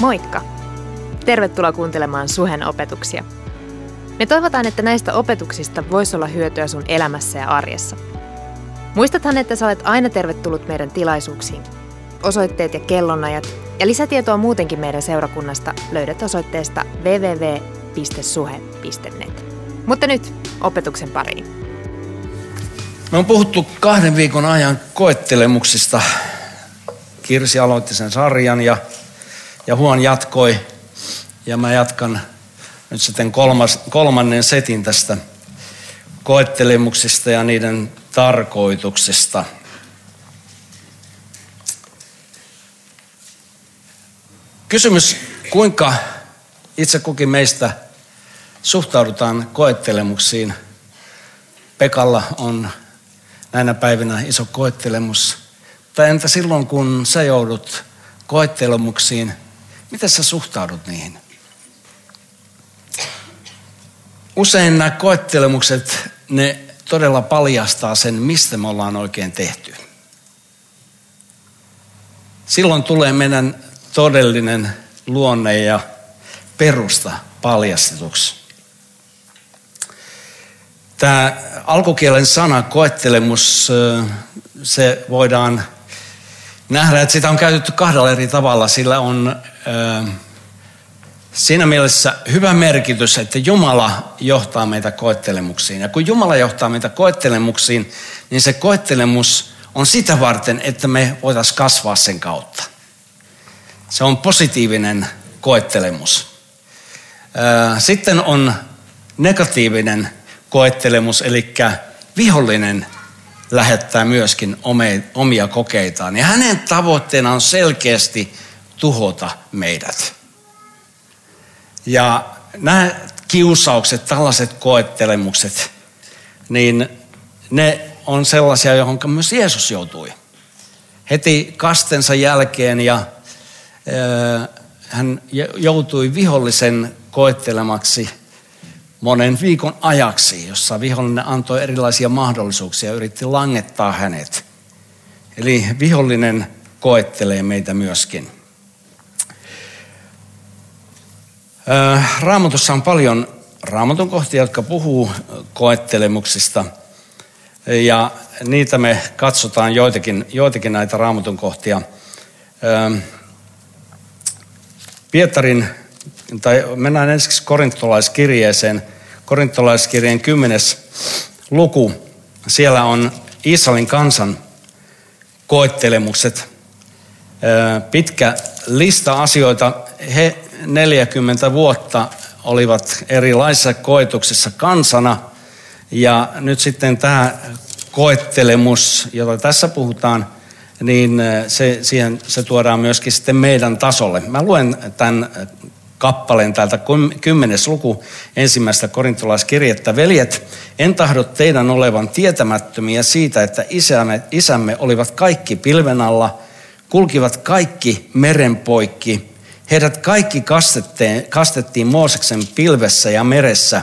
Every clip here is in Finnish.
Moikka! Tervetuloa kuuntelemaan Suhen opetuksia. Me toivotaan, että näistä opetuksista voisi olla hyötyä sun elämässä ja arjessa. Muistathan, että sä olet aina tervetullut meidän tilaisuuksiin. Osoitteet ja kellonajat ja lisätietoa muutenkin meidän seurakunnasta löydät osoitteesta www.suhe.net. Mutta nyt opetuksen pariin. Me on puhuttu kahden viikon ajan koettelemuksista. Kirsi aloitti sen sarjan ja, ja Huon jatkoi. Ja mä jatkan nyt sitten kolmas, kolmannen setin tästä koettelemuksista ja niiden tarkoituksesta. Kysymys, kuinka itse kukin meistä suhtaudutaan koettelemuksiin. Pekalla on näinä päivinä iso koettelemus. Tai entä silloin, kun sä joudut koettelemuksiin, miten sä suhtaudut niihin? Usein nämä koettelemukset, ne todella paljastaa sen, mistä me ollaan oikein tehty. Silloin tulee meidän todellinen luonne ja perusta paljastetuksi. Tämä alkukielen sana koettelemus, se voidaan nähdä, että sitä on käytetty kahdella eri tavalla. Sillä on siinä mielessä hyvä merkitys, että Jumala johtaa meitä koettelemuksiin. Ja kun Jumala johtaa meitä koettelemuksiin, niin se koettelemus on sitä varten, että me voitaisiin kasvaa sen kautta. Se on positiivinen koettelemus. Sitten on negatiivinen koettelemus, eli vihollinen lähettää myöskin omia kokeitaan. Ja hänen tavoitteena on selkeästi tuhota meidät. Ja nämä kiusaukset, tällaiset koettelemukset, niin ne on sellaisia, johon myös Jeesus joutui. Heti kastensa jälkeen ja hän joutui vihollisen koettelemaksi monen viikon ajaksi, jossa vihollinen antoi erilaisia mahdollisuuksia ja yritti langettaa hänet. Eli vihollinen koettelee meitä myöskin. Raamatussa on paljon raamatun kohtia, jotka puhuu koettelemuksista. Ja niitä me katsotaan joitakin, joitakin näitä raamatun kohtia. Pietarin, tai mennään ensiksi korintolaiskirjeeseen. Korintolaiskirjeen kymmenes luku. Siellä on Israelin kansan koettelemukset. Pitkä lista asioita. He 40 vuotta olivat erilaisissa koetuksissa kansana. Ja nyt sitten tämä koettelemus, jota tässä puhutaan, niin se, siihen, se tuodaan myöskin sitten meidän tasolle. Mä luen tämän kappaleen täältä kymmenes luku ensimmäistä korintolaiskirjettä. Veljet, en tahdo teidän olevan tietämättömiä siitä, että isämme, isämme olivat kaikki pilven alla, kulkivat kaikki meren poikki, Heidät kaikki kastettiin, Mooseksen pilvessä ja meressä.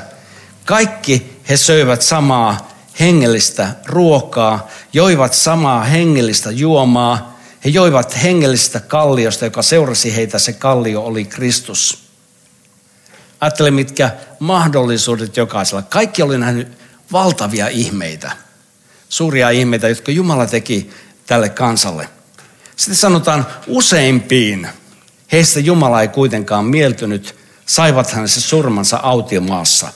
Kaikki he söivät samaa hengellistä ruokaa, joivat samaa hengellistä juomaa. He joivat hengellistä kalliosta, joka seurasi heitä. Se kallio oli Kristus. Ajattele, mitkä mahdollisuudet jokaisella. Kaikki oli nähnyt valtavia ihmeitä. Suuria ihmeitä, jotka Jumala teki tälle kansalle. Sitten sanotaan useimpiin Heistä Jumala ei kuitenkaan mieltynyt, saivat hän se surmansa autiomaassa.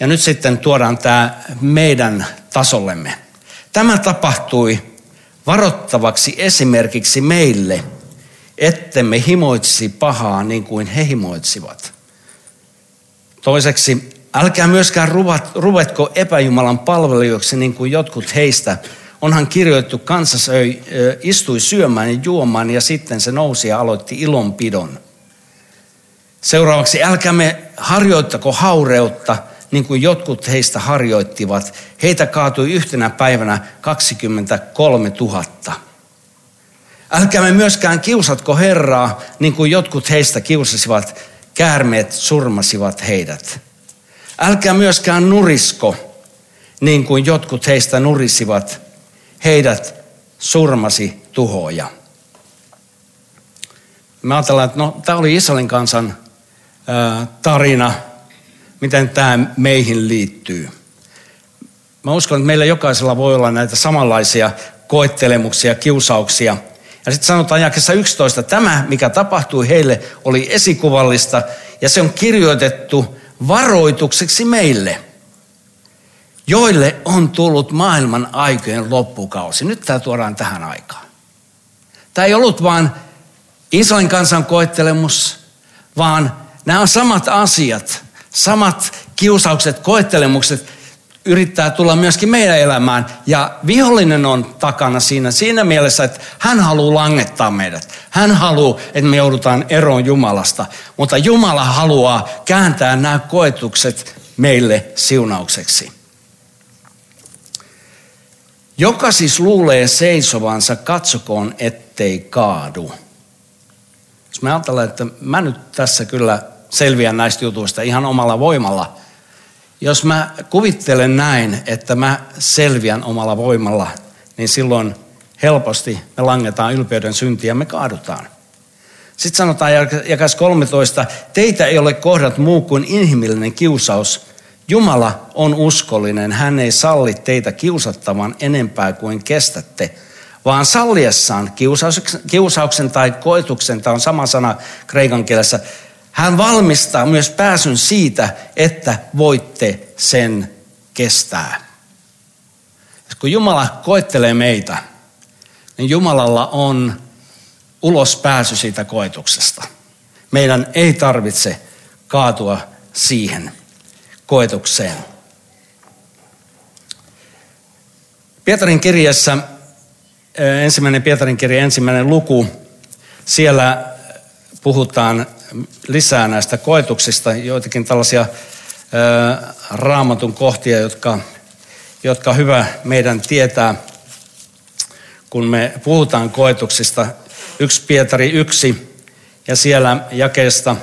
Ja nyt sitten tuodaan tämä meidän tasollemme. Tämä tapahtui varoittavaksi esimerkiksi meille, ettemme himoitsisi pahaa niin kuin he himoitsivat. Toiseksi, älkää myöskään ruvetko epäjumalan palvelijoiksi niin kuin jotkut heistä, onhan kirjoittu, kansas istui syömään ja juomaan ja sitten se nousi ja aloitti ilonpidon. Seuraavaksi älkäämme harjoittako haureutta, niin kuin jotkut heistä harjoittivat. Heitä kaatui yhtenä päivänä 23 000. Älkäämme myöskään kiusatko Herraa, niin kuin jotkut heistä kiusasivat. Käärmeet surmasivat heidät. Älkää myöskään nurisko, niin kuin jotkut heistä nurisivat heidät surmasi tuhoja. me ajatellaan, että no, tämä oli Israelin kansan ää, tarina, miten tämä meihin liittyy. Mä uskon, että meillä jokaisella voi olla näitä samanlaisia koettelemuksia, kiusauksia. Ja sitten sanotaan jakessa 11, tämä mikä tapahtui heille oli esikuvallista ja se on kirjoitettu varoitukseksi meille, joille on tullut maailman aikojen loppukausi. Nyt tämä tuodaan tähän aikaan. Tämä ei ollut vain Israelin kansan koettelemus, vaan nämä on samat asiat, samat kiusaukset, koettelemukset yrittää tulla myöskin meidän elämään. Ja vihollinen on takana siinä, siinä mielessä, että hän haluaa langettaa meidät. Hän haluaa, että me joudutaan eroon Jumalasta. Mutta Jumala haluaa kääntää nämä koetukset meille siunaukseksi. Joka siis luulee seisovansa, katsokoon ettei kaadu. Jos me ajatellaan, että mä nyt tässä kyllä selviän näistä jutuista ihan omalla voimalla. Jos mä kuvittelen näin, että mä selviän omalla voimalla, niin silloin helposti me langetaan ylpeyden syntiä ja me kaadutaan. Sitten sanotaan jakas 13, teitä ei ole kohdat muu kuin inhimillinen kiusaus. Jumala on uskollinen, hän ei salli teitä kiusattavan enempää kuin kestätte – vaan salliessaan kiusauksen, tai koetuksen, tämä on sama sana kreikan kielessä, hän valmistaa myös pääsyn siitä, että voitte sen kestää. Kun Jumala koettelee meitä, niin Jumalalla on ulos pääsy siitä koetuksesta. Meidän ei tarvitse kaatua siihen koetukseen. Pietarin kirjassa ensimmäinen Pietarin kirja, ensimmäinen luku, siellä puhutaan lisää näistä koetuksista, joitakin tällaisia raamatun kohtia, jotka, jotka on hyvä meidän tietää, kun me puhutaan koetuksista. Yksi Pietari yksi ja siellä jakeesta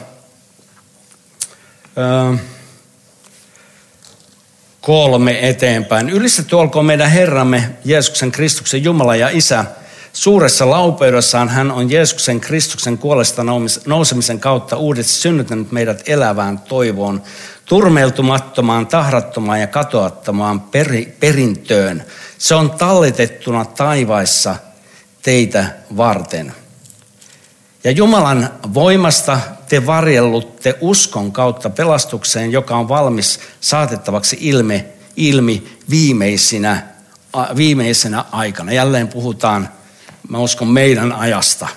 kolme eteenpäin. Ylistetty olkoon meidän Herramme, Jeesuksen Kristuksen Jumala ja Isä. Suuressa laupeudessaan hän on Jeesuksen Kristuksen kuolesta nousemisen kautta uudet synnyttänyt meidät elävään toivoon, turmeltumattomaan, tahrattomaan ja katoattomaan peri, perintöön. Se on tallitettuna taivaissa teitä varten. Ja Jumalan voimasta te varjellutte uskon kautta pelastukseen, joka on valmis saatettavaksi ilmi, ilmi viimeisinä, viimeisenä aikana. Jälleen puhutaan, mä uskon, meidän ajasta.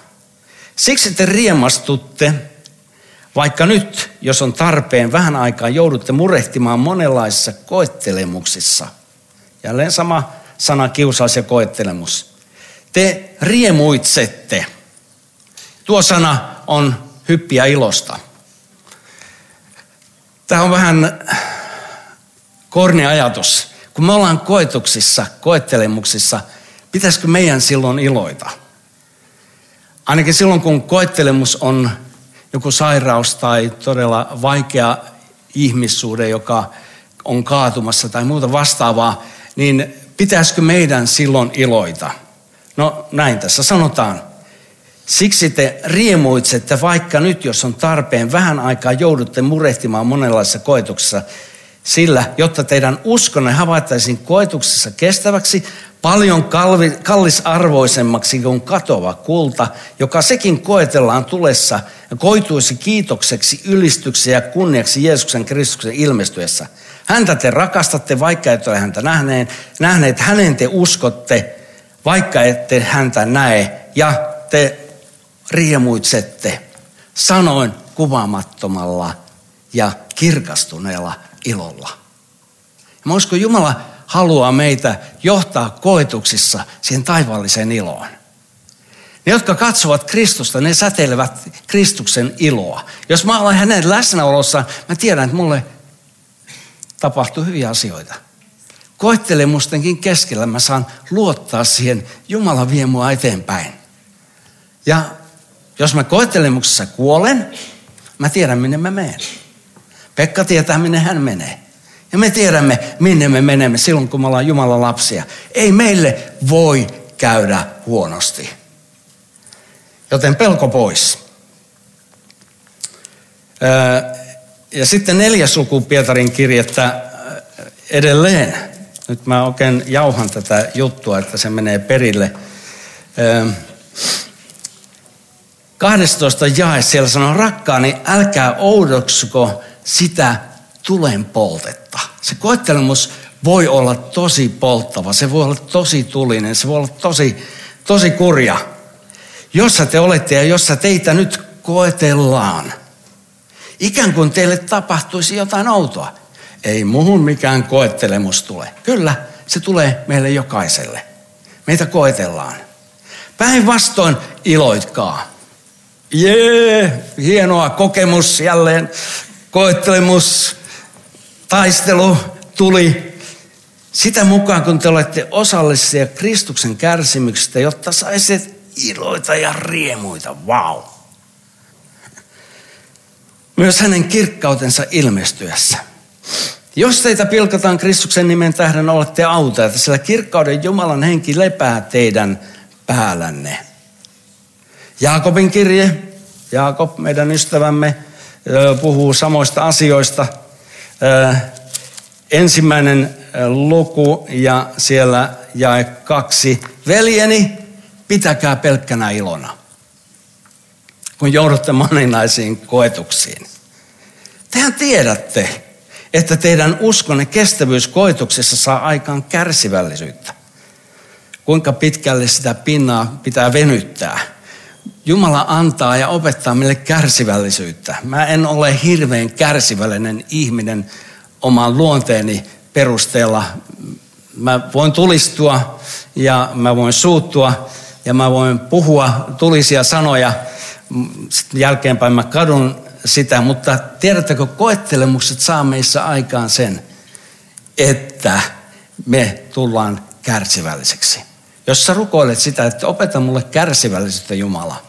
Siksi te riemastutte, vaikka nyt, jos on tarpeen, vähän aikaa joudutte murehtimaan monenlaisissa koettelemuksissa. Jälleen sama sana kiusaus ja koettelemus. Te riemuitsette. Tuo sana on hyppiä ilosta. Tämä on vähän korni ajatus. Kun me ollaan koetuksissa, koettelemuksissa, pitäisikö meidän silloin iloita? Ainakin silloin, kun koettelemus on joku sairaus tai todella vaikea ihmissuhde, joka on kaatumassa tai muuta vastaavaa, niin pitäisikö meidän silloin iloita? No näin tässä sanotaan. Siksi te riemuitsette, vaikka nyt, jos on tarpeen, vähän aikaa joudutte murehtimaan monenlaisissa koetuksissa, sillä, jotta teidän uskonne havaittaisiin koetuksessa kestäväksi, paljon kalvi, kallisarvoisemmaksi kuin katova kulta, joka sekin koetellaan tulessa ja koituisi kiitokseksi, ylistykseksi ja kunniaksi Jeesuksen Kristuksen ilmestyessä. Häntä te rakastatte, vaikka ette ole häntä nähneet, nähneet, hänen te uskotte, vaikka ette häntä näe, ja te riemuitsette sanoin kuvaamattomalla ja kirkastuneella ilolla. Mä Jumala haluaa meitä johtaa koetuksissa siihen taivaalliseen iloon. Ne, jotka katsovat Kristusta, ne säteilevät Kristuksen iloa. Jos mä olen hänen läsnäolossa, mä tiedän, että mulle tapahtuu hyviä asioita. Koettelemustenkin keskellä mä saan luottaa siihen, Jumala vie mua eteenpäin. Ja jos mä koettelemuksessa kuolen, mä tiedän minne mä menen. Pekka tietää minne hän menee. Ja me tiedämme minne me menemme silloin kun me ollaan Jumalan lapsia. Ei meille voi käydä huonosti. Joten pelko pois. Ja sitten neljäs luku Pietarin kirjettä edelleen. Nyt mä oikein jauhan tätä juttua, että se menee perille. 12 jae siellä sanoo, rakkaani, älkää oudoksuko sitä tulen poltetta. Se koettelemus voi olla tosi polttava, se voi olla tosi tulinen, se voi olla tosi, tosi kurja. Jossa te olette ja jossa teitä nyt koetellaan. Ikään kuin teille tapahtuisi jotain outoa. Ei muuhun mikään koettelemus tule. Kyllä, se tulee meille jokaiselle. Meitä koetellaan. Päinvastoin iloitkaa. Jee, hienoa kokemus jälleen. Koettelemus, taistelu tuli. Sitä mukaan, kun te olette osallisia Kristuksen kärsimyksestä, jotta saisit iloita ja riemuita. Wow. Myös hänen kirkkautensa ilmestyessä. Jos teitä pilkataan Kristuksen nimen tähden, olette autajat, sillä kirkkauden Jumalan henki lepää teidän päällänne. Jaakobin kirje, Jaakob, meidän ystävämme, puhuu samoista asioista. Ensimmäinen luku ja siellä jae kaksi. Veljeni, pitäkää pelkkänä ilona, kun joudutte moninaisiin koetuksiin. Tehän tiedätte, että teidän uskonne kestävyys koetuksessa saa aikaan kärsivällisyyttä. Kuinka pitkälle sitä pinnaa pitää venyttää. Jumala antaa ja opettaa meille kärsivällisyyttä. Mä en ole hirveän kärsivällinen ihminen oman luonteeni perusteella. Mä voin tulistua ja mä voin suuttua ja mä voin puhua tulisia sanoja. Sitten jälkeenpäin mä kadun sitä, mutta tiedättekö, koettelemukset saa meissä aikaan sen, että me tullaan kärsivälliseksi. Jos sä rukoilet sitä, että opeta mulle kärsivällisyyttä Jumala,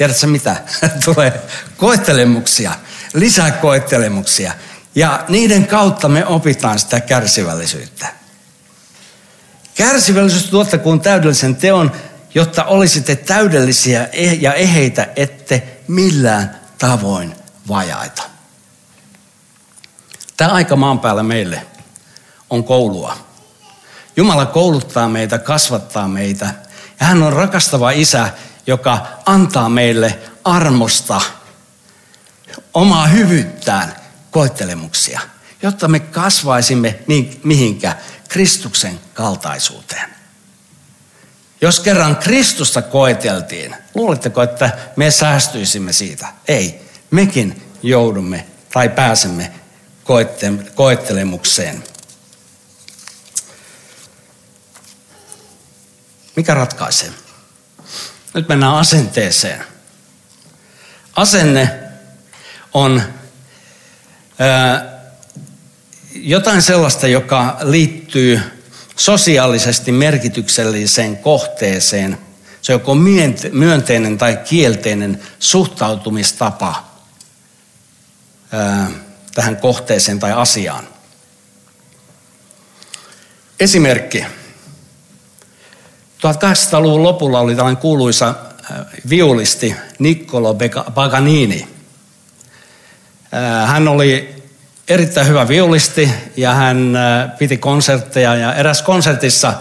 tiedätkö mitä? Tulee koettelemuksia, lisää koettelemuksia. Ja niiden kautta me opitaan sitä kärsivällisyyttä. Kärsivällisyys tuottakoon täydellisen teon, jotta olisitte täydellisiä ja eheitä, ette millään tavoin vajaita. Tämä aika maan päällä meille on koulua. Jumala kouluttaa meitä, kasvattaa meitä. Ja hän on rakastava isä, joka antaa meille armosta omaa hyvyyttään koettelemuksia, jotta me kasvaisimme niin mihinkä Kristuksen kaltaisuuteen. Jos kerran Kristusta koeteltiin, luuletteko, että me säästyisimme siitä? Ei. Mekin joudumme tai pääsemme koettelemukseen. Mikä ratkaisee? Nyt mennään asenteeseen. Asenne on ää, jotain sellaista, joka liittyy sosiaalisesti merkitykselliseen kohteeseen. Se on joko myönteinen tai kielteinen suhtautumistapa tähän kohteeseen tai asiaan. Esimerkki. 1800-luvun lopulla oli tällainen kuuluisa viulisti Niccolo Paganini. Hän oli erittäin hyvä viulisti ja hän äh, piti konsertteja ja eräs konsertissa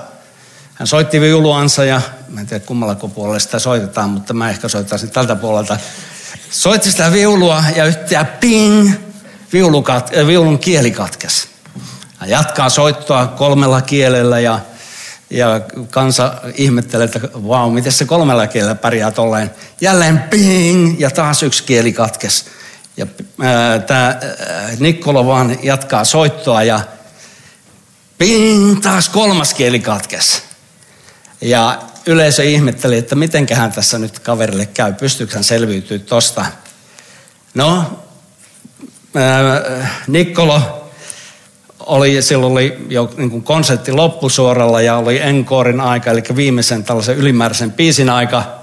hän soitti viuluansa ja mä en tiedä kummalla puolella sitä soitetaan, mutta mä ehkä soittaisin tältä puolelta. Soitti sitä viulua ja yhtäkkiä ping, äh, viulun kieli katkesi. Hän jatkaa soittoa kolmella kielellä ja, ja kansa ihmettelee, että vau, wow, miten se kolmella kielellä pärjää tolleen. Jälleen ping ja taas yksi kieli katkesi. Ja tämä Nikkolo vaan jatkaa soittoa ja ping, taas kolmas kieli katkes. Ja yleisö ihmetteli, että mitenköhän tässä nyt kaverille käy, pystyykö hän selviytyä tosta. No, Nikkolo oli, silloin oli jo niin kuin konsertti loppusuoralla ja oli enkorin aika, eli viimeisen tällaisen ylimääräisen biisin aika.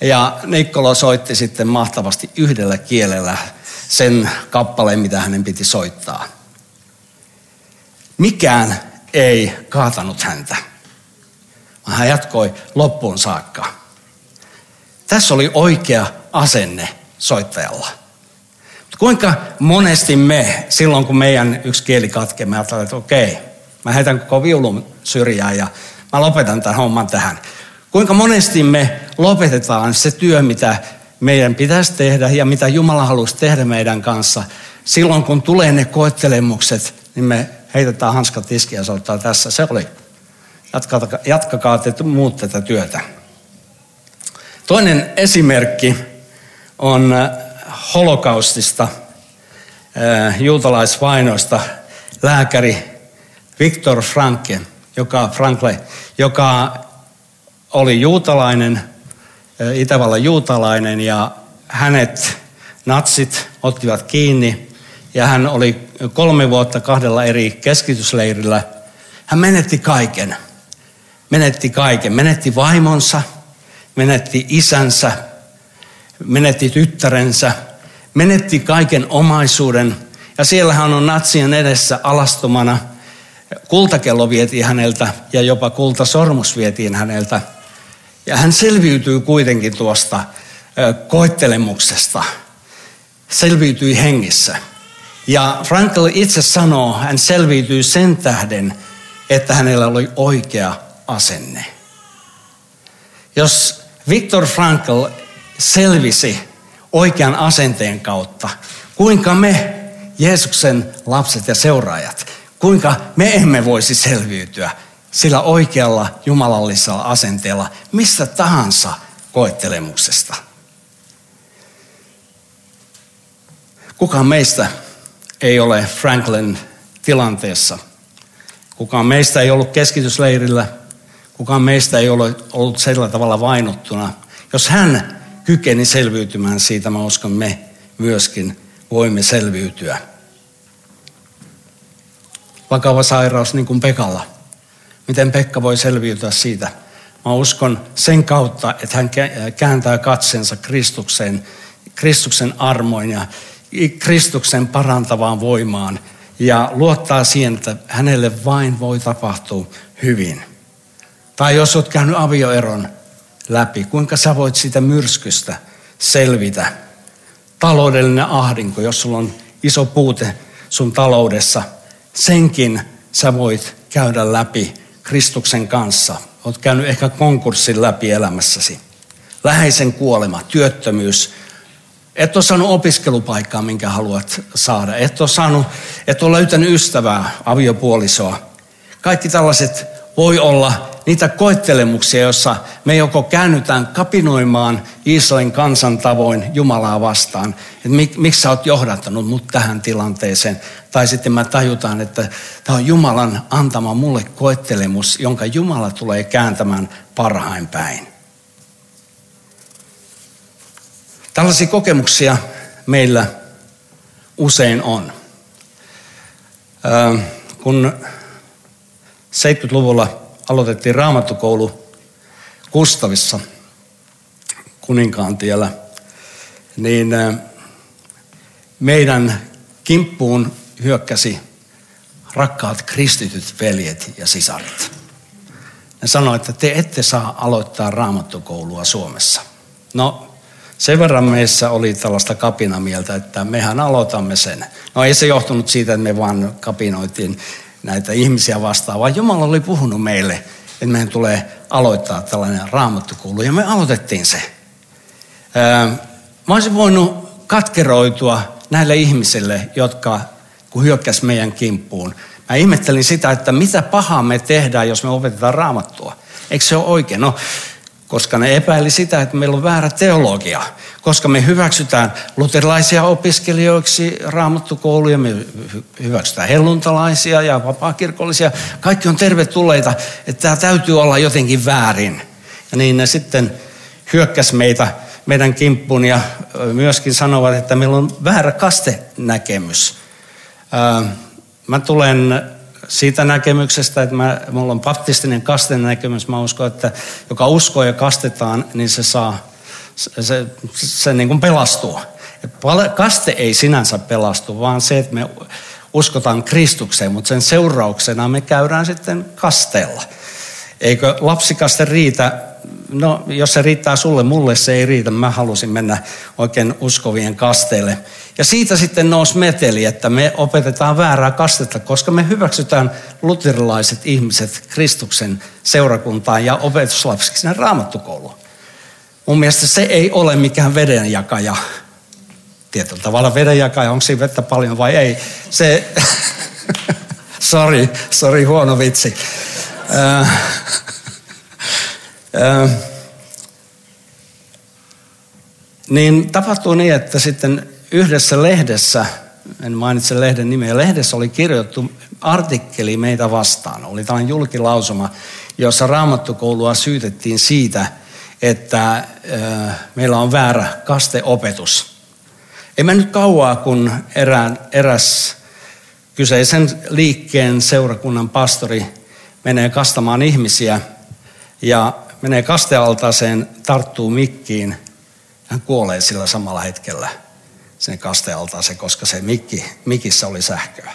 Ja Nikkolo soitti sitten mahtavasti yhdellä kielellä sen kappaleen, mitä hänen piti soittaa. Mikään ei kaatanut häntä, vaan hän jatkoi loppuun saakka. Tässä oli oikea asenne soittajalla. Kuinka monesti me, silloin kun meidän yksi kieli katkee, me ajattelemme, että okei, mä heitän koko viulun syrjään ja mä lopetan tämän homman tähän. Kuinka monesti me lopetetaan se työ, mitä meidän pitäisi tehdä ja mitä Jumala haluaisi tehdä meidän kanssa. Silloin kun tulee ne koettelemukset, niin me heitetään hanskat tiskiä ja sanotaan tässä, se oli. Jatkakaa, jatkakaa te muut tätä työtä. Toinen esimerkki on holokaustista, äh, juutalaisvainoista, lääkäri Viktor Frankl, joka, Frankle, joka oli juutalainen, äh, Itävallan juutalainen ja hänet natsit ottivat kiinni ja hän oli kolme vuotta kahdella eri keskitysleirillä. Hän menetti kaiken. Menetti kaiken. Menetti vaimonsa, menetti isänsä, menetti tyttärensä, menetti kaiken omaisuuden. Ja siellä hän on natsien edessä alastomana. Kultakello vietiin häneltä ja jopa kultasormus vietiin häneltä. Ja hän selviytyy kuitenkin tuosta koettelemuksesta. Selviytyi hengissä. Ja Frankl itse sanoo, hän selviytyi sen tähden, että hänellä oli oikea asenne. Jos Viktor Frankl selvisi oikean asenteen kautta, kuinka me, Jeesuksen lapset ja seuraajat, kuinka me emme voisi selviytyä sillä oikealla jumalallisella asenteella mistä tahansa koettelemuksesta. Kukaan meistä ei ole Franklin tilanteessa. Kukaan meistä ei ollut keskitysleirillä. Kukaan meistä ei ole ollut sillä tavalla vainottuna. Jos hän kykeni selviytymään siitä, mä uskon, me myöskin voimme selviytyä. Vakava sairaus niin kuin Pekalla. Miten Pekka voi selviytyä siitä? Mä uskon sen kautta, että hän kääntää katsensa Kristukseen, Kristuksen armoin ja Kristuksen parantavaan voimaan ja luottaa siihen, että hänelle vain voi tapahtua hyvin. Tai jos olet käynyt avioeron läpi, kuinka sä voit siitä myrskystä selvitä? Taloudellinen ahdinko, jos sulla on iso puute sun taloudessa, senkin sä voit käydä läpi Kristuksen kanssa. Olet käynyt ehkä konkurssin läpi elämässäsi. Läheisen kuolema, työttömyys, et ole saanut opiskelupaikkaa, minkä haluat saada. Et ole, saanut, et ole löytänyt ystävää, aviopuolisoa. Kaikki tällaiset voi olla niitä koettelemuksia, joissa me joko käännytään kapinoimaan Israelin kansan tavoin Jumalaa vastaan. Että mik, miksi sä oot johdattanut mut tähän tilanteeseen. Tai sitten mä tajutaan, että tämä on Jumalan antama mulle koettelemus, jonka Jumala tulee kääntämään parhain päin. Tällaisia kokemuksia meillä usein on. Kun 70-luvulla aloitettiin raamattukoulu Kustavissa kuninkaantiellä, niin meidän kimppuun hyökkäsi rakkaat kristityt veljet ja sisaret. Ne sanoivat, että te ette saa aloittaa raamattukoulua Suomessa. No, sen verran meissä oli tällaista kapinamieltä, että mehän aloitamme sen. No ei se johtunut siitä, että me vaan kapinoitiin näitä ihmisiä vastaan, vaan Jumala oli puhunut meille, että meidän tulee aloittaa tällainen raamattukoulu. Ja me aloitettiin se. Mä olisin voinut katkeroitua näille ihmisille, jotka kun hyökkäs meidän kimppuun. Mä ihmettelin sitä, että mitä pahaa me tehdään, jos me opetetaan raamattua. Eikö se ole oikein? No, koska ne epäili sitä, että meillä on väärä teologia. Koska me hyväksytään luterilaisia opiskelijoiksi raamattukouluja, me hyväksytään helluntalaisia ja vapaakirkollisia. Kaikki on tervetulleita, että tämä täytyy olla jotenkin väärin. Ja niin ne sitten hyökkäs meitä meidän kimppuun ja myöskin sanovat, että meillä on väärä kastenäkemys. Mä tulen siitä näkemyksestä, että mä, mulla on baptistinen kasten näkemys. Mä uskon, että joka uskoo ja kastetaan, niin se saa, se, se, se niin kuin pelastuu. Kaste ei sinänsä pelastu, vaan se, että me uskotaan Kristukseen, mutta sen seurauksena me käydään sitten kasteella. Eikö lapsikaste riitä no jos se riittää sulle, mulle se ei riitä. Mä halusin mennä oikein uskovien kasteelle. Ja siitä sitten nousi meteli, että me opetetaan väärää kastetta, koska me hyväksytään luterilaiset ihmiset Kristuksen seurakuntaan ja opetuslapsiksi sinne raamattukouluun. Mun mielestä se ei ole mikään vedenjakaja. Tietyllä tavalla vedenjakaja, onko siinä vettä paljon vai ei. Se, sorry, sorry, huono vitsi. Niin tapahtuu niin, että sitten yhdessä lehdessä, en mainitse lehden nimeä, lehdessä oli kirjoittu artikkeli meitä vastaan. Oli tällainen julkilausuma, jossa raamattukoulua syytettiin siitä, että meillä on väärä kasteopetus. Ei mennyt kauaa, kun erään, eräs kyseisen liikkeen seurakunnan pastori menee kastamaan ihmisiä ja menee kastealtaaseen, tarttuu mikkiin, hän kuolee sillä samalla hetkellä sen kastealtaaseen, koska se mikki, mikissä oli sähköä.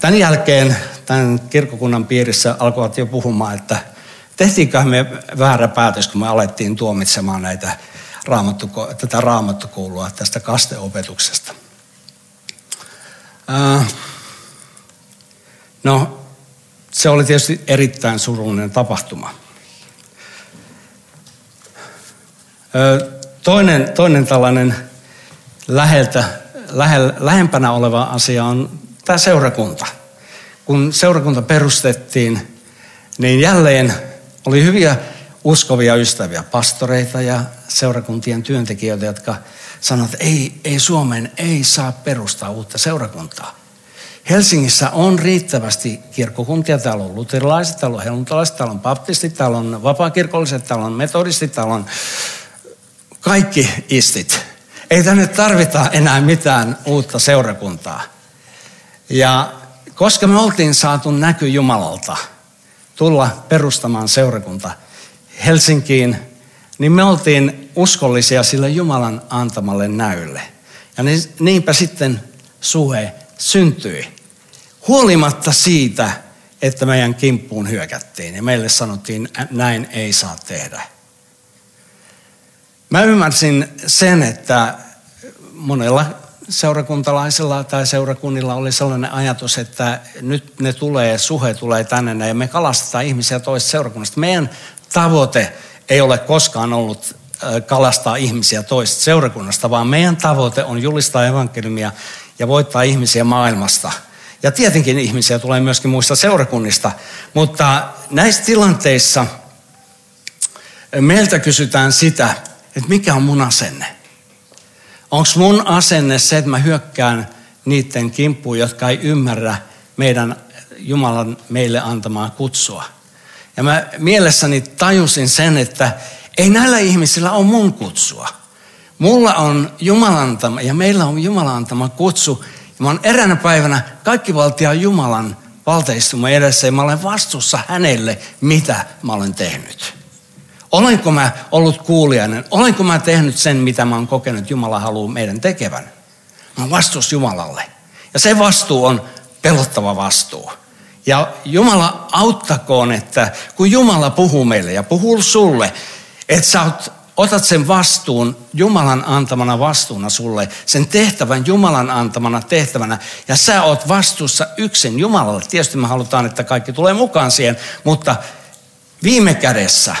Tämän jälkeen tämän kirkokunnan piirissä alkoivat jo puhumaan, että tehtiinköhän me väärä päätös, kun me alettiin tuomitsemaan näitä raamattu, tätä raamattukoulua tästä kasteopetuksesta. No, se oli tietysti erittäin surullinen tapahtuma. Toinen, toinen tällainen läheltä, lähe, lähempänä oleva asia on tämä seurakunta. Kun seurakunta perustettiin, niin jälleen oli hyviä uskovia ystäviä, pastoreita ja seurakuntien työntekijöitä, jotka sanoivat, että ei, ei Suomeen ei saa perustaa uutta seurakuntaa. Helsingissä on riittävästi kirkkokuntia. Täällä on luterilaiset, täällä on helluntalaiset, täällä on baptistit, täällä on vapaakirkolliset, täällä on metodistit, täällä on kaikki istit. Ei tänne tarvita enää mitään uutta seurakuntaa. Ja koska me oltiin saatu näky Jumalalta tulla perustamaan seurakunta Helsinkiin, niin me oltiin uskollisia sille Jumalan antamalle näylle. Ja niinpä sitten suhe syntyi. Huolimatta siitä, että meidän kimppuun hyökättiin ja meille sanottiin, näin ei saa tehdä. Mä ymmärsin sen, että monella seurakuntalaisella tai seurakunnilla oli sellainen ajatus, että nyt ne tulee, suhe tulee tänne ja me kalastetaan ihmisiä toisesta seurakunnasta. Meidän tavoite ei ole koskaan ollut kalastaa ihmisiä toisesta seurakunnasta, vaan meidän tavoite on julistaa evankeliumia ja voittaa ihmisiä maailmasta. Ja tietenkin ihmisiä tulee myöskin muista seurakunnista, mutta näissä tilanteissa meiltä kysytään sitä, että mikä on mun asenne. Onko mun asenne se, että mä hyökkään niiden kimppuun, jotka ei ymmärrä meidän Jumalan meille antamaa kutsua. Ja mä mielessäni tajusin sen, että ei näillä ihmisillä ole mun kutsua. Mulla on Jumalan antama ja meillä on Jumalan antama kutsu. Mä oon eräänä päivänä kaikki valtia Jumalan valteistumaan edessä ja mä olen vastuussa hänelle, mitä mä olen tehnyt. Olenko mä ollut kuulijainen? Olenko mä tehnyt sen, mitä mä oon kokenut, Jumala haluaa meidän tekevän? Mä oon vastuussa Jumalalle. Ja se vastuu on pelottava vastuu. Ja Jumala auttakoon, että kun Jumala puhuu meille ja puhuu sulle, että sä oot, otat sen vastuun Jumalan antamana vastuuna sulle, sen tehtävän Jumalan antamana tehtävänä, ja sä oot vastuussa yksin Jumalalle. Tietysti me halutaan, että kaikki tulee mukaan siihen, mutta viime kädessä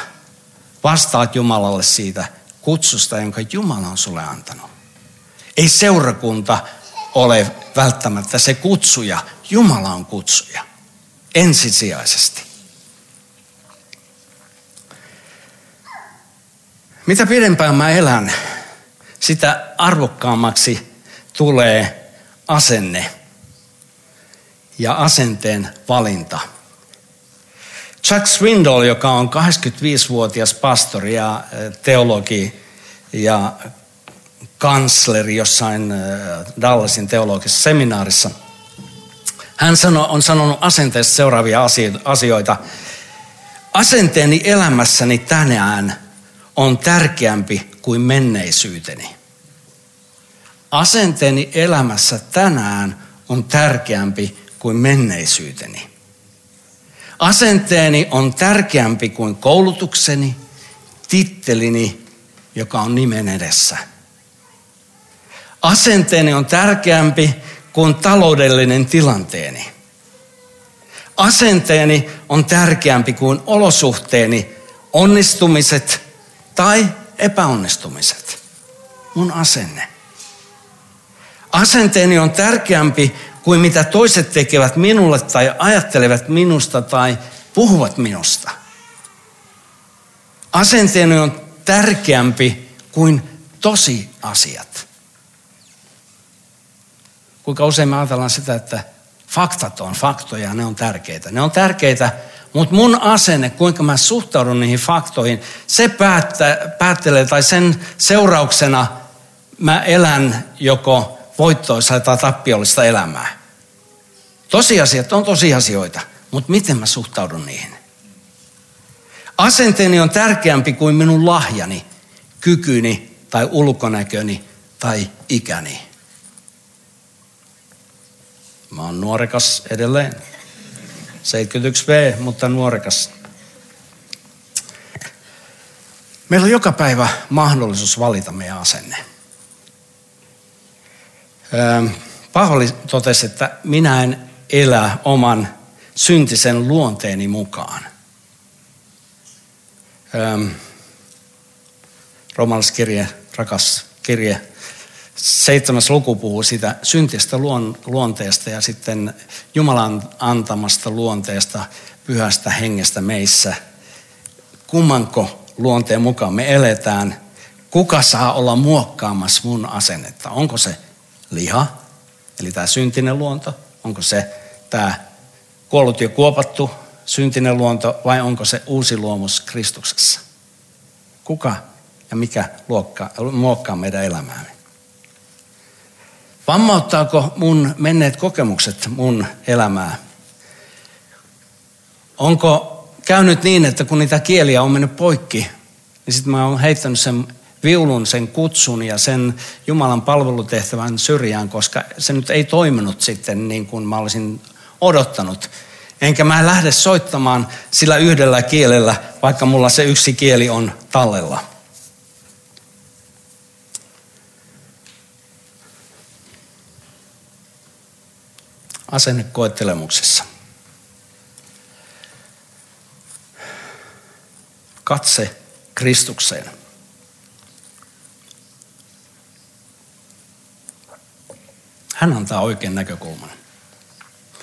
vastaat Jumalalle siitä kutsusta, jonka Jumala on sulle antanut. Ei seurakunta ole välttämättä se kutsuja, Jumala on kutsuja ensisijaisesti. Mitä pidempään mä elän, sitä arvokkaammaksi tulee asenne ja asenteen valinta. Chuck Swindoll, joka on 85-vuotias pastori ja teologi ja kansleri jossain Dallasin teologisessa seminaarissa – hän sano, on sanonut asenteesta seuraavia asioita. Asenteeni elämässäni tänään on tärkeämpi kuin menneisyyteni. Asenteeni elämässä tänään on tärkeämpi kuin menneisyyteni. Asenteeni on tärkeämpi kuin koulutukseni, tittelini, joka on nimen edessä. Asenteeni on tärkeämpi kuin taloudellinen tilanteeni. Asenteeni on tärkeämpi kuin olosuhteeni, onnistumiset tai epäonnistumiset. Mun asenne. Asenteeni on tärkeämpi kuin mitä toiset tekevät minulle tai ajattelevat minusta tai puhuvat minusta. Asenteeni on tärkeämpi kuin tosi asiat. Kuinka usein me ajatellaan sitä, että faktat on faktoja, ne on tärkeitä. Ne on tärkeitä, mutta mun asenne, kuinka mä suhtaudun niihin faktoihin, se päättä, päättelee tai sen seurauksena mä elän joko voittoisa tai tappiollista elämää. Tosiasiat on tosiasioita, mutta miten mä suhtaudun niihin? Asenteeni on tärkeämpi kuin minun lahjani, kykyni tai ulkonäköni tai ikäni. Mä oon nuorekas edelleen. 71V, mutta nuorekas. Meillä on joka päivä mahdollisuus valita meidän asenne. Paholi totesi, että minä en elä oman syntisen luonteeni mukaan. Romalaiskirje, rakas kirje, seitsemäs luku puhuu sitä syntistä luonteesta ja sitten Jumalan antamasta luonteesta, pyhästä hengestä meissä. Kummanko luonteen mukaan me eletään? Kuka saa olla muokkaamassa mun asennetta? Onko se liha, eli tämä syntinen luonto? Onko se tämä kuollut ja kuopattu syntinen luonto vai onko se uusi luomus Kristuksessa? Kuka ja mikä luokka, muokkaa meidän elämäämme? Vammauttaako mun menneet kokemukset mun elämää? Onko käynyt niin, että kun niitä kieliä on mennyt poikki, niin sitten mä oon heittänyt sen viulun, sen kutsun ja sen Jumalan palvelutehtävän syrjään, koska se nyt ei toiminut sitten niin kuin mä olisin odottanut. Enkä mä lähde soittamaan sillä yhdellä kielellä, vaikka mulla se yksi kieli on tallella. Asennekoettelemuksessa. Katse Kristukseen. Hän antaa oikean näkökulman.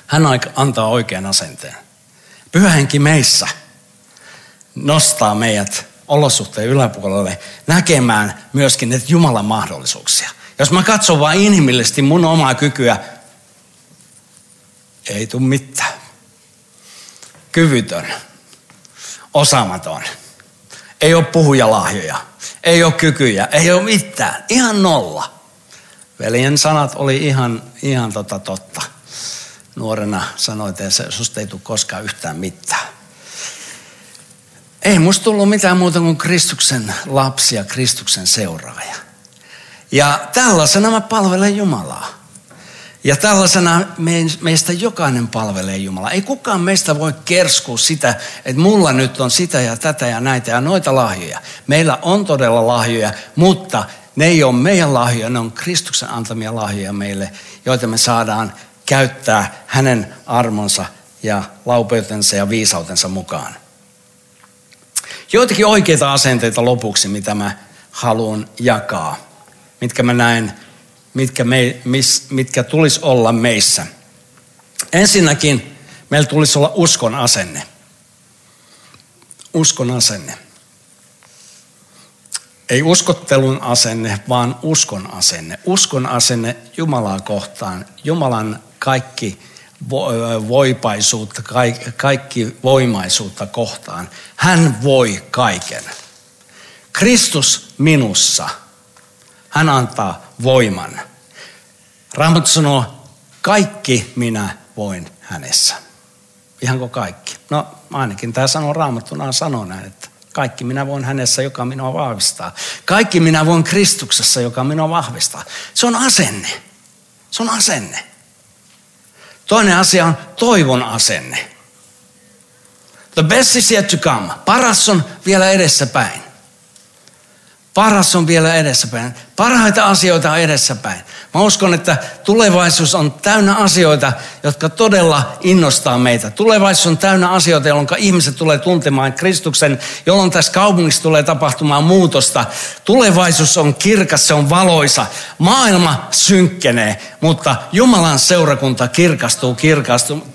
Hän antaa oikean asenteen. Pyhähenki meissä nostaa meidät olosuhteen yläpuolelle näkemään myöskin näitä Jumalan mahdollisuuksia. Jos mä katson vain inhimillisesti mun omaa kykyä ei tule mitään. Kyvytön, osaamaton, ei ole puhujalahjoja, ei ole kykyjä, ei ole mitään, ihan nolla. Veljen sanat oli ihan, ihan tota totta. Nuorena sanoit, että susta ei tule koskaan yhtään mitään. Ei musta tullut mitään muuta kuin Kristuksen lapsi ja Kristuksen seuraaja. Ja tällaisena mä palvelen Jumalaa. Ja tällaisena meistä jokainen palvelee Jumalaa. Ei kukaan meistä voi kerskua sitä, että mulla nyt on sitä ja tätä ja näitä ja noita lahjoja. Meillä on todella lahjoja, mutta ne ei ole meidän lahjoja, ne on Kristuksen antamia lahjoja meille, joita me saadaan käyttää hänen armonsa ja laupeutensa ja viisautensa mukaan. Joitakin oikeita asenteita lopuksi, mitä mä haluan jakaa, mitkä mä näen mitkä, me, mis, mitkä tulisi olla meissä. Ensinnäkin meillä tulisi olla uskon asenne. Uskon asenne. Ei uskottelun asenne, vaan uskon asenne. Uskon asenne Jumalaa kohtaan. Jumalan kaikki voipaisuutta, kaikki voimaisuutta kohtaan. Hän voi kaiken. Kristus minussa – hän antaa voiman. Raamattu sanoo, kaikki minä voin hänessä. Ihanko kaikki? No ainakin tämä sanoo raamattuna sanoo näin, että kaikki minä voin hänessä, joka minua vahvistaa. Kaikki minä voin Kristuksessa, joka minua vahvistaa. Se on asenne. Se on asenne. Toinen asia on toivon asenne. The best is yet to come. Paras on vielä edessäpäin. Paras on vielä edessäpäin. Parhaita asioita on edessäpäin. Mä uskon, että tulevaisuus on täynnä asioita, jotka todella innostaa meitä. Tulevaisuus on täynnä asioita, jolloin ihmiset tulee tuntemaan Kristuksen, jolloin tässä kaupungissa tulee tapahtumaan muutosta. Tulevaisuus on kirkas, se on valoisa. Maailma synkkenee, mutta Jumalan seurakunta kirkastuu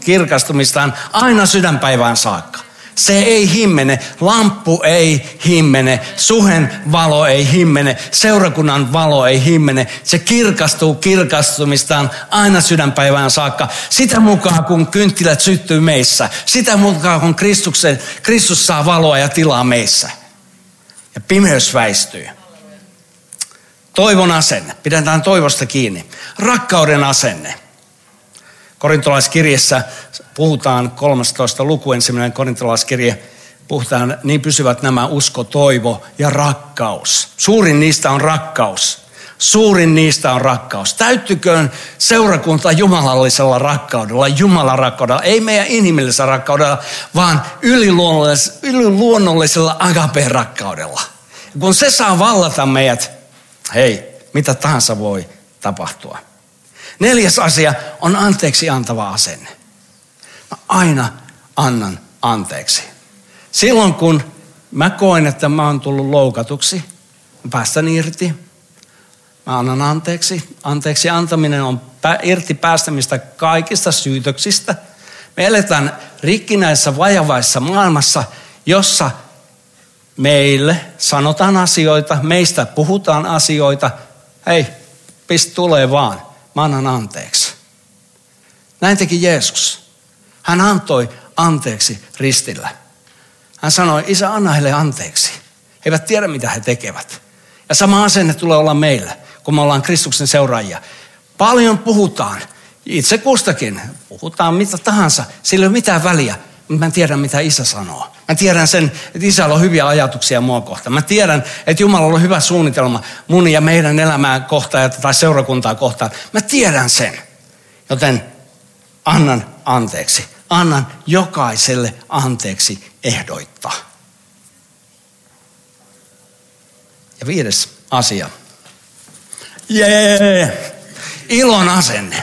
kirkastumistaan aina sydänpäivään saakka. Se ei himmene, lamppu ei himmene, suhen valo ei himmene, seurakunnan valo ei himmene. Se kirkastuu kirkastumistaan aina sydänpäivään saakka. Sitä mukaan kun kynttilät syttyy meissä, sitä mukaan kun Kristuksen, Kristus saa valoa ja tilaa meissä. Ja pimeys väistyy. Toivon asenne. Pidetään toivosta kiinni. Rakkauden asenne. Korintolaiskirjassa puhutaan 13 luku ensimmäinen korintolaiskirje, puhutaan, niin pysyvät nämä usko, toivo ja rakkaus. Suurin niistä on rakkaus. Suurin niistä on rakkaus. Täyttyköön seurakunta jumalallisella rakkaudella, Jumalan rakkaudella, ei meidän inhimillisellä rakkaudella, vaan yliluonnollisella, yliluonnollisella agape rakkaudella. Kun se saa vallata meidät, hei, mitä tahansa voi tapahtua. Neljäs asia on anteeksi antava asenne. Mä aina annan anteeksi. Silloin kun mä koen, että mä oon tullut loukatuksi, mä päästän irti. Mä annan anteeksi. Anteeksi antaminen on irti päästämistä kaikista syytöksistä. Me eletään rikkinäisessä vajavaissa maailmassa, jossa meille sanotaan asioita, meistä puhutaan asioita. Hei, pist tulee vaan mä annan anteeksi. Näin teki Jeesus. Hän antoi anteeksi ristillä. Hän sanoi, isä anna heille anteeksi. He eivät tiedä, mitä he tekevät. Ja sama asenne tulee olla meillä, kun me ollaan Kristuksen seuraajia. Paljon puhutaan, itse kustakin, puhutaan mitä tahansa, sillä ei ole mitään väliä, mutta mä tiedän, mitä isä sanoo. Mä tiedän sen, että isällä on hyviä ajatuksia mua kohtaan. Mä tiedän, että Jumalalla on hyvä suunnitelma mun ja meidän elämää kohtaan tai seurakuntaa kohtaan. Mä tiedän sen. Joten annan anteeksi. Annan jokaiselle anteeksi ehdoittaa. Ja viides asia. Jee! Ilon asenne.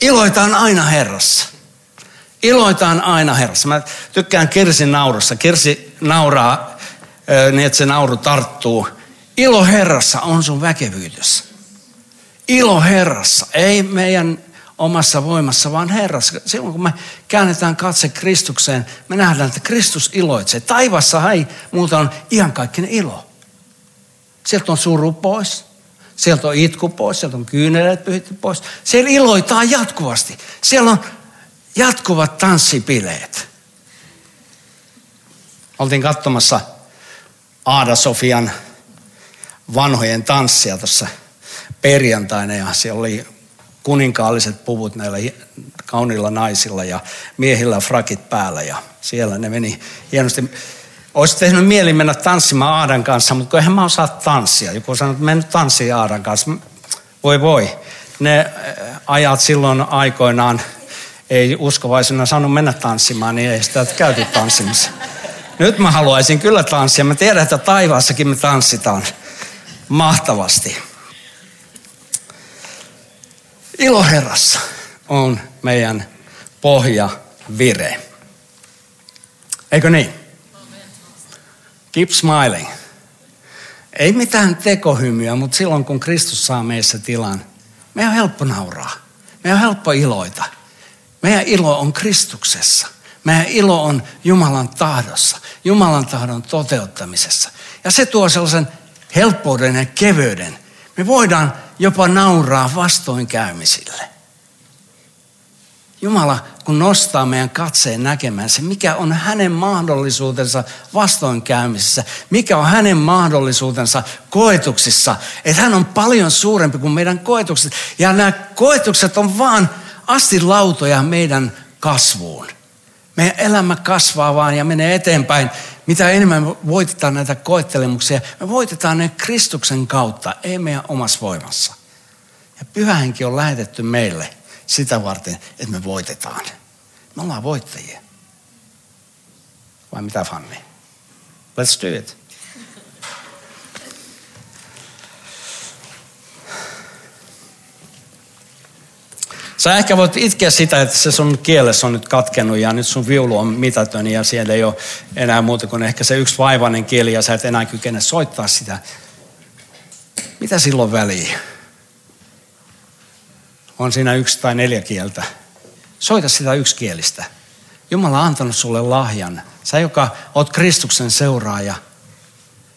Iloitaan aina Herrassa. Iloitaan aina Herrassa. Mä tykkään Kirsin naurussa. Kirsi nauraa niin, että se nauru tarttuu. Ilo Herrassa on sun väkevyytessä. Ilo Herrassa, ei meidän omassa voimassa, vaan Herrassa. Silloin kun me käännetään katse Kristukseen, me nähdään, että Kristus iloitsee. Taivassa ei muuta on iankaikkinen ilo. Sieltä on suru pois, sieltä on itku pois, sieltä on kyyneleet pyhitty pois. Siellä iloitaan jatkuvasti. Siellä on jatkuvat tanssipileet. Oltiin katsomassa Aada Sofian vanhojen tanssia tuossa perjantaina ja siellä oli kuninkaalliset puvut näillä kauniilla naisilla ja miehillä frakit päällä ja siellä ne meni hienosti. Olisi tehnyt mieli mennä tanssimaan Aadan kanssa, mutta eihän mä osaa tanssia. Joku sanoi, että mennä tanssiin Aadan kanssa. Voi voi. Ne ajat silloin aikoinaan ei uskovaisena saanut mennä tanssimaan, niin ei sitä käyty tanssimassa. Nyt mä haluaisin kyllä tanssia. Mä tiedän, että taivaassakin me tanssitaan mahtavasti. Ilo Herrassa on meidän pohja vire. Eikö niin? Keep smiling. Ei mitään tekohymyä, mutta silloin kun Kristus saa meissä tilan, meidän on helppo nauraa. Meidän on helppo iloita. Meidän ilo on Kristuksessa. Meidän ilo on Jumalan tahdossa, Jumalan tahdon toteuttamisessa. Ja se tuo sellaisen helppouden ja keveyden. Me voidaan jopa nauraa vastoinkäymisille. Jumala, kun nostaa meidän katseen näkemään se, mikä on hänen mahdollisuutensa vastoinkäymisissä, mikä on hänen mahdollisuutensa koetuksissa, että hän on paljon suurempi kuin meidän koetukset. Ja nämä koetukset on vaan lautoja meidän kasvuun. Meidän elämä kasvaa vaan ja menee eteenpäin. Mitä enemmän me voitetaan näitä koettelemuksia, me voitetaan ne Kristuksen kautta, ei meidän omassa voimassa. Ja pyhähenki on lähetetty meille sitä varten, että me voitetaan. Me ollaan voittajia. Vai mitä Fanni? Let's do it. Sä ehkä voit itkeä sitä, että se sun kielessä on nyt katkenut ja nyt sun viulu on mitätön ja siellä ei ole enää muuta kuin ehkä se yksi vaivainen kieli ja sä et enää kykene soittaa sitä. Mitä silloin väliä? On siinä yksi tai neljä kieltä. Soita sitä yksikielistä. Jumala on antanut sulle lahjan. Sä, joka oot Kristuksen seuraaja,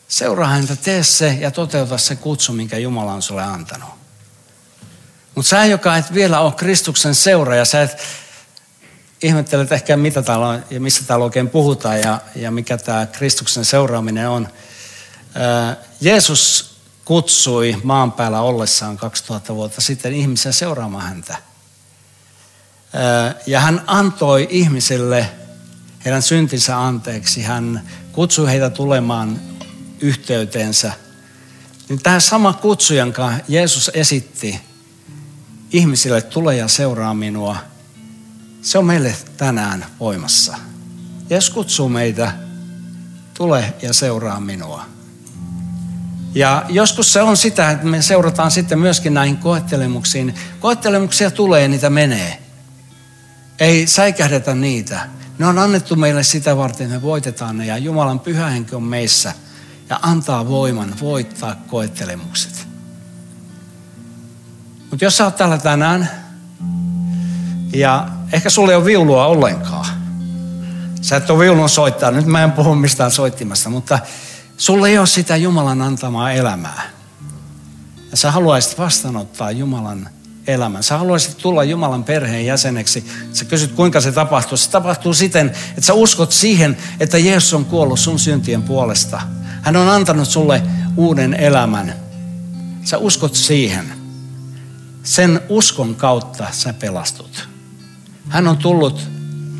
seuraa häntä, tee se ja toteuta se kutsu, minkä Jumala on sulle antanut. Mutta sä, joka et vielä ole Kristuksen seuraaja, sä et ihmettelet ehkä mitä täällä on ja missä täällä oikein puhutaan ja, ja mikä tämä Kristuksen seuraaminen on. Jeesus kutsui maan päällä ollessaan 2000 vuotta sitten ihmisiä seuraamaan häntä. Ja hän antoi ihmisille heidän syntinsä anteeksi. Hän kutsui heitä tulemaan yhteyteensä. Niin tämä sama kutsu, jonka Jeesus esitti ihmisille, tule ja seuraa minua, se on meille tänään voimassa. Jeesus kutsuu meitä, tule ja seuraa minua. Ja joskus se on sitä, että me seurataan sitten myöskin näihin koettelemuksiin. Koettelemuksia tulee, niitä menee. Ei säikähdetä niitä. Ne on annettu meille sitä varten, että me voitetaan ne ja Jumalan pyhä henki on meissä ja antaa voiman voittaa koettelemukset. Mutta jos sä oot täällä tänään ja ehkä sulle ei ole viulua ollenkaan. Sä et ole viulun soittaa. Nyt mä en puhu mistään soittimasta, mutta sulle ei ole sitä Jumalan antamaa elämää. Ja sä haluaisit vastaanottaa Jumalan elämän. Sä haluaisit tulla Jumalan perheen jäseneksi. Sä kysyt, kuinka se tapahtuu. Se tapahtuu siten, että sä uskot siihen, että Jeesus on kuollut sun syntien puolesta. Hän on antanut sulle uuden elämän. Sä uskot siihen. Sen uskon kautta sä pelastut. Hän on tullut,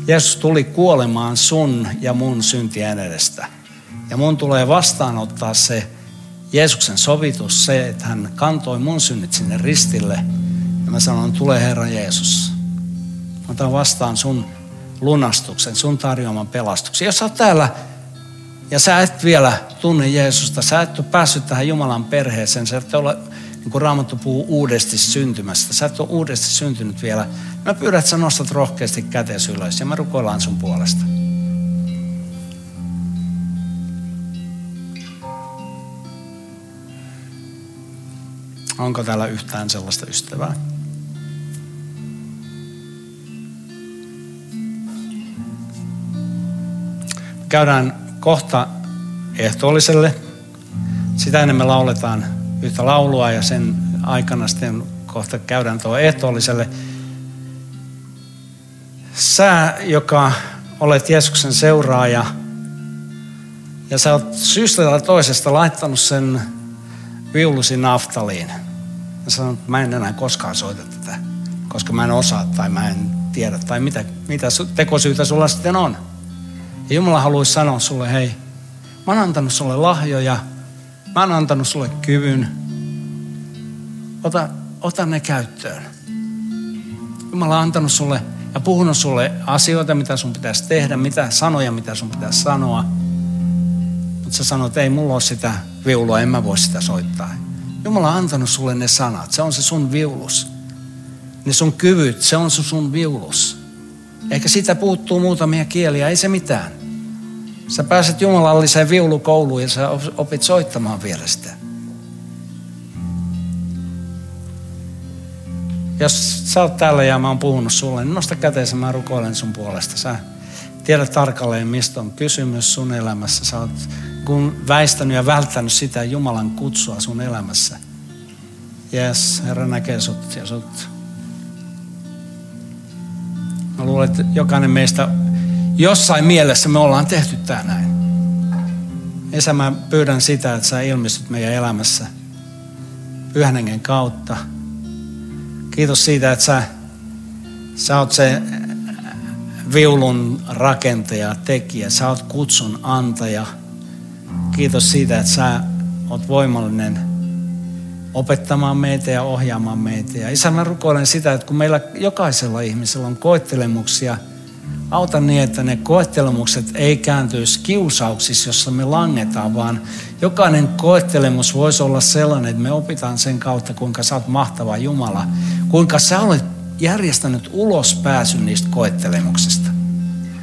Jeesus tuli kuolemaan sun ja mun syntien edestä. Ja mun tulee vastaanottaa se Jeesuksen sovitus, se, että hän kantoi mun synnit sinne ristille. Ja mä sanon, tule Herra Jeesus. Mä otan vastaan sun lunastuksen, sun tarjoaman pelastuksen. Jos sä oot täällä ja sä et vielä tunne Jeesusta, sä et ole päässyt tähän Jumalan perheeseen, sä et ole niin kuin Raamattu puhuu uudesti syntymästä. Sä et ole uudesti syntynyt vielä. Mä pyydän, että sä nostat rohkeasti käteesi ylös ja mä rukoillaan sun puolesta. Onko täällä yhtään sellaista ystävää? Käydään kohta ehtoolliselle. Sitä ennen me lauletaan yhtä laulua ja sen aikana sitten kohta käydään tuo ehtoolliselle. Sä, joka olet Jeesuksen seuraaja ja sä oot syystä tai toisesta laittanut sen viulusi naftaliin. Ja sanonut, että mä en enää koskaan soita tätä, koska mä en osaa tai mä en tiedä tai mitä, mitä tekosyytä sulla sitten on. Ja Jumala haluaisi sanoa sulle, hei, mä oon antanut sulle lahjoja, Mä oon antanut sulle kyvyn. Ota, ota ne käyttöön. Jumala on antanut sulle ja puhunut sulle asioita, mitä sun pitäisi tehdä, mitä sanoja, mitä sun pitäisi sanoa. Mutta sä sanot, ei mulla ole sitä viulua, en mä voi sitä soittaa. Jumala on antanut sulle ne sanat. Se on se sun viulus. Ne sun kyvyt, se on se sun viulus. Ehkä siitä puuttuu muutamia kieliä, ei se mitään. Sä pääset jumalalliseen viulukouluun ja sä opit soittamaan vielä sitä. Jos sä oot täällä ja mä oon puhunut sulle, niin nosta käteensä, mä rukoilen sun puolesta. Sä tiedät tarkalleen, mistä on kysymys sun elämässä. Sä oot kun väistänyt ja välttänyt sitä Jumalan kutsua sun elämässä. Jes, Herra näkee sut ja sut. Mä luulen, että jokainen meistä jossain mielessä me ollaan tehty tämä näin. Esä, mä pyydän sitä, että sä ilmestyt meidän elämässä pyhän kautta. Kiitos siitä, että sä, sä oot se viulun rakentaja, tekijä. Sä oot kutsun antaja. Kiitos siitä, että sä oot voimallinen opettamaan meitä ja ohjaamaan meitä. Ja isä, mä rukoilen sitä, että kun meillä jokaisella ihmisellä on koettelemuksia – Auta niin, että ne koettelemukset ei kääntyisi kiusauksissa, jossa me langetaan, vaan jokainen koettelemus voisi olla sellainen, että me opitaan sen kautta, kuinka sä oot mahtava Jumala, kuinka sä olet järjestänyt ulospääsyn niistä koettelemuksista.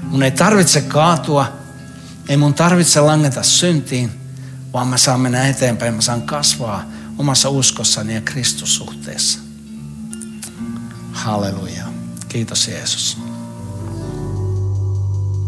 Mun ei tarvitse kaatua, ei mun tarvitse langeta syntiin, vaan mä saan mennä eteenpäin, mä saan kasvaa omassa uskossani ja Kristussuhteessa. Halleluja. Kiitos Jeesus.